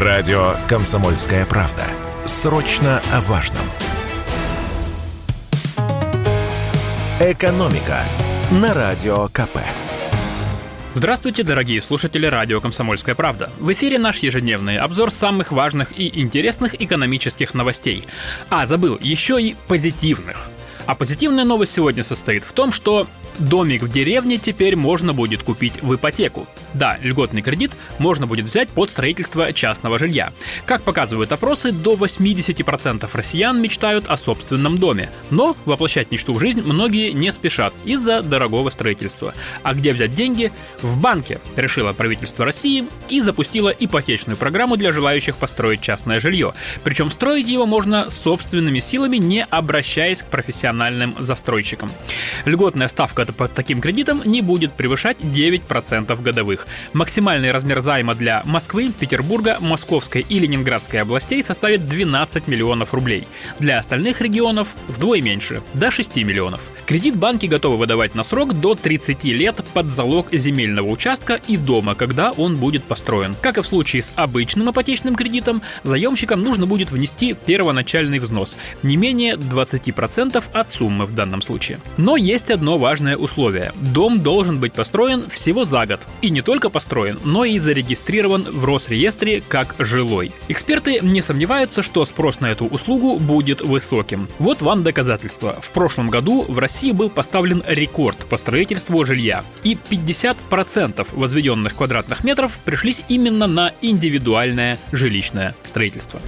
Радио «Комсомольская правда». Срочно о важном. «Экономика» на Радио КП. Здравствуйте, дорогие слушатели радио «Комсомольская правда». В эфире наш ежедневный обзор самых важных и интересных экономических новостей. А, забыл, еще и позитивных. А позитивная новость сегодня состоит в том, что домик в деревне теперь можно будет купить в ипотеку. Да, льготный кредит можно будет взять под строительство частного жилья. Как показывают опросы, до 80% россиян мечтают о собственном доме. Но воплощать мечту в жизнь многие не спешат из-за дорогого строительства. А где взять деньги? В банке, решило правительство России и запустило ипотечную программу для желающих построить частное жилье. Причем строить его можно собственными силами, не обращаясь к профессиональным застройщикам. Льготная ставка под таким кредитом не будет превышать 9% годовых. Максимальный размер займа для Москвы, Петербурга, Московской и Ленинградской областей составит 12 миллионов рублей. Для остальных регионов вдвое меньше, до 6 миллионов. Кредит банки готовы выдавать на срок до 30 лет под залог земельного участка и дома, когда он будет построен. Как и в случае с обычным ипотечным кредитом, заемщикам нужно будет внести первоначальный взнос, не менее 20% от суммы в данном случае. Но есть одно важное условие. Дом должен быть построен всего за год. И не только построен, но и зарегистрирован в Росреестре как жилой. Эксперты не сомневаются, что спрос на эту услугу будет высоким. Вот вам доказательство. В прошлом году в России был поставлен рекорд по строительству жилья. И 50% возведенных квадратных метров пришлись именно на индивидуальное жилищное строительство.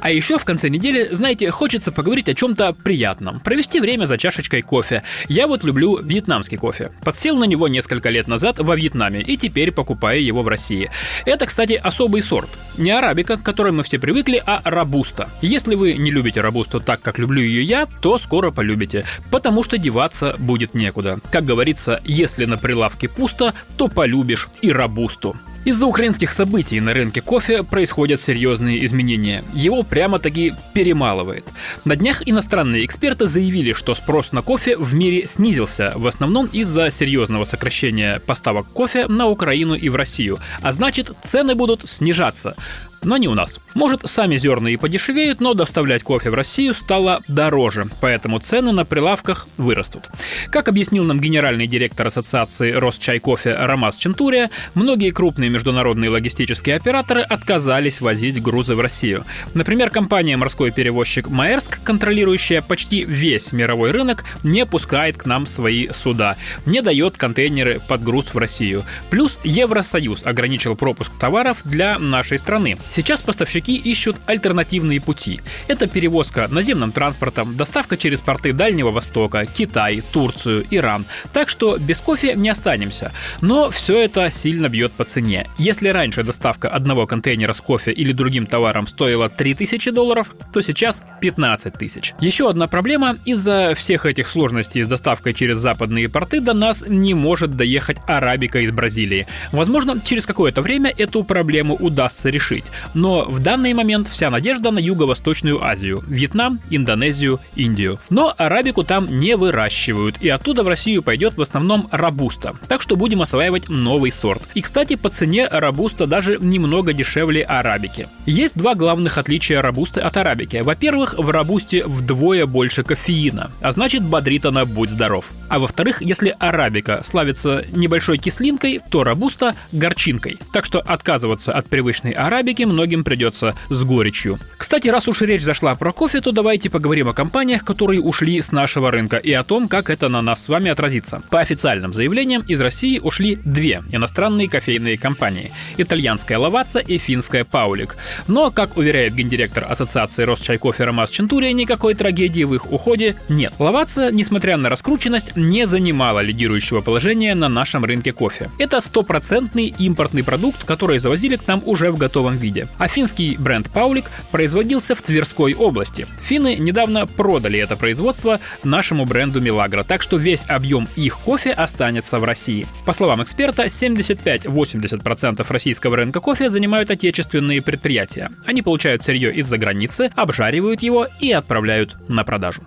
А еще в конце недели, знаете, хочется поговорить о чем-то приятном. Провести время за чашечкой кофе. Я вот люблю вьетнамский кофе. Подсел на него несколько лет назад во Вьетнаме и теперь покупаю его в России. Это, кстати, особый сорт. Не арабика, к которой мы все привыкли, а рабуста. Если вы не любите рабусту так, как люблю ее я, то скоро полюбите. Потому что деваться будет некуда. Как говорится, если на прилавке пусто, то полюбишь и рабусту. Из-за украинских событий на рынке кофе происходят серьезные изменения. Его прямо-таки перемалывает. На днях иностранные эксперты заявили, что спрос на кофе в мире снизился, в основном из-за серьезного сокращения поставок кофе на Украину и в Россию. А значит, цены будут снижаться но не у нас. Может, сами зерна и подешевеют, но доставлять кофе в Россию стало дороже, поэтому цены на прилавках вырастут. Как объяснил нам генеральный директор ассоциации Росчай кофе Ромас Чентурия, многие крупные международные логистические операторы отказались возить грузы в Россию. Например, компания «Морской перевозчик Маэрск», контролирующая почти весь мировой рынок, не пускает к нам свои суда, не дает контейнеры под груз в Россию. Плюс Евросоюз ограничил пропуск товаров для нашей страны. Сейчас поставщики ищут альтернативные пути. Это перевозка наземным транспортом, доставка через порты Дальнего Востока, Китай, Турцию, Иран. Так что без кофе не останемся. Но все это сильно бьет по цене. Если раньше доставка одного контейнера с кофе или другим товаром стоила 3000 долларов, то сейчас 15 тысяч. Еще одна проблема. Из-за всех этих сложностей с доставкой через западные порты до нас не может доехать арабика из Бразилии. Возможно, через какое-то время эту проблему удастся решить. Но в данный момент вся надежда на Юго-Восточную Азию, Вьетнам, Индонезию, Индию. Но арабику там не выращивают, и оттуда в Россию пойдет в основном рабуста. Так что будем осваивать новый сорт. И, кстати, по цене рабуста даже немного дешевле арабики. Есть два главных отличия рабусты от арабики. Во-первых, в рабусте вдвое больше кофеина, а значит бодрит она будь здоров. А во-вторых, если арабика славится небольшой кислинкой, то рабуста горчинкой. Так что отказываться от привычной арабики многим придется с горечью. Кстати, раз уж речь зашла про кофе, то давайте поговорим о компаниях, которые ушли с нашего рынка и о том, как это на нас с вами отразится. По официальным заявлениям, из России ушли две иностранные кофейные компании – итальянская Лаваца и финская Паулик. Но, как уверяет гендиректор Ассоциации Росчайкофе Ромас Чентурия, никакой трагедии в их уходе нет. Лаваца, несмотря на раскрученность, не занимала лидирующего положения на нашем рынке кофе. Это стопроцентный импортный продукт, который завозили к нам уже в готовом виде виде. А финский бренд Паулик производился в Тверской области. Финны недавно продали это производство нашему бренду Милагро, так что весь объем их кофе останется в России. По словам эксперта, 75-80% российского рынка кофе занимают отечественные предприятия. Они получают сырье из-за границы, обжаривают его и отправляют на продажу.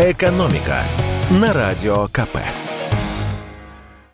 Экономика на радио КП.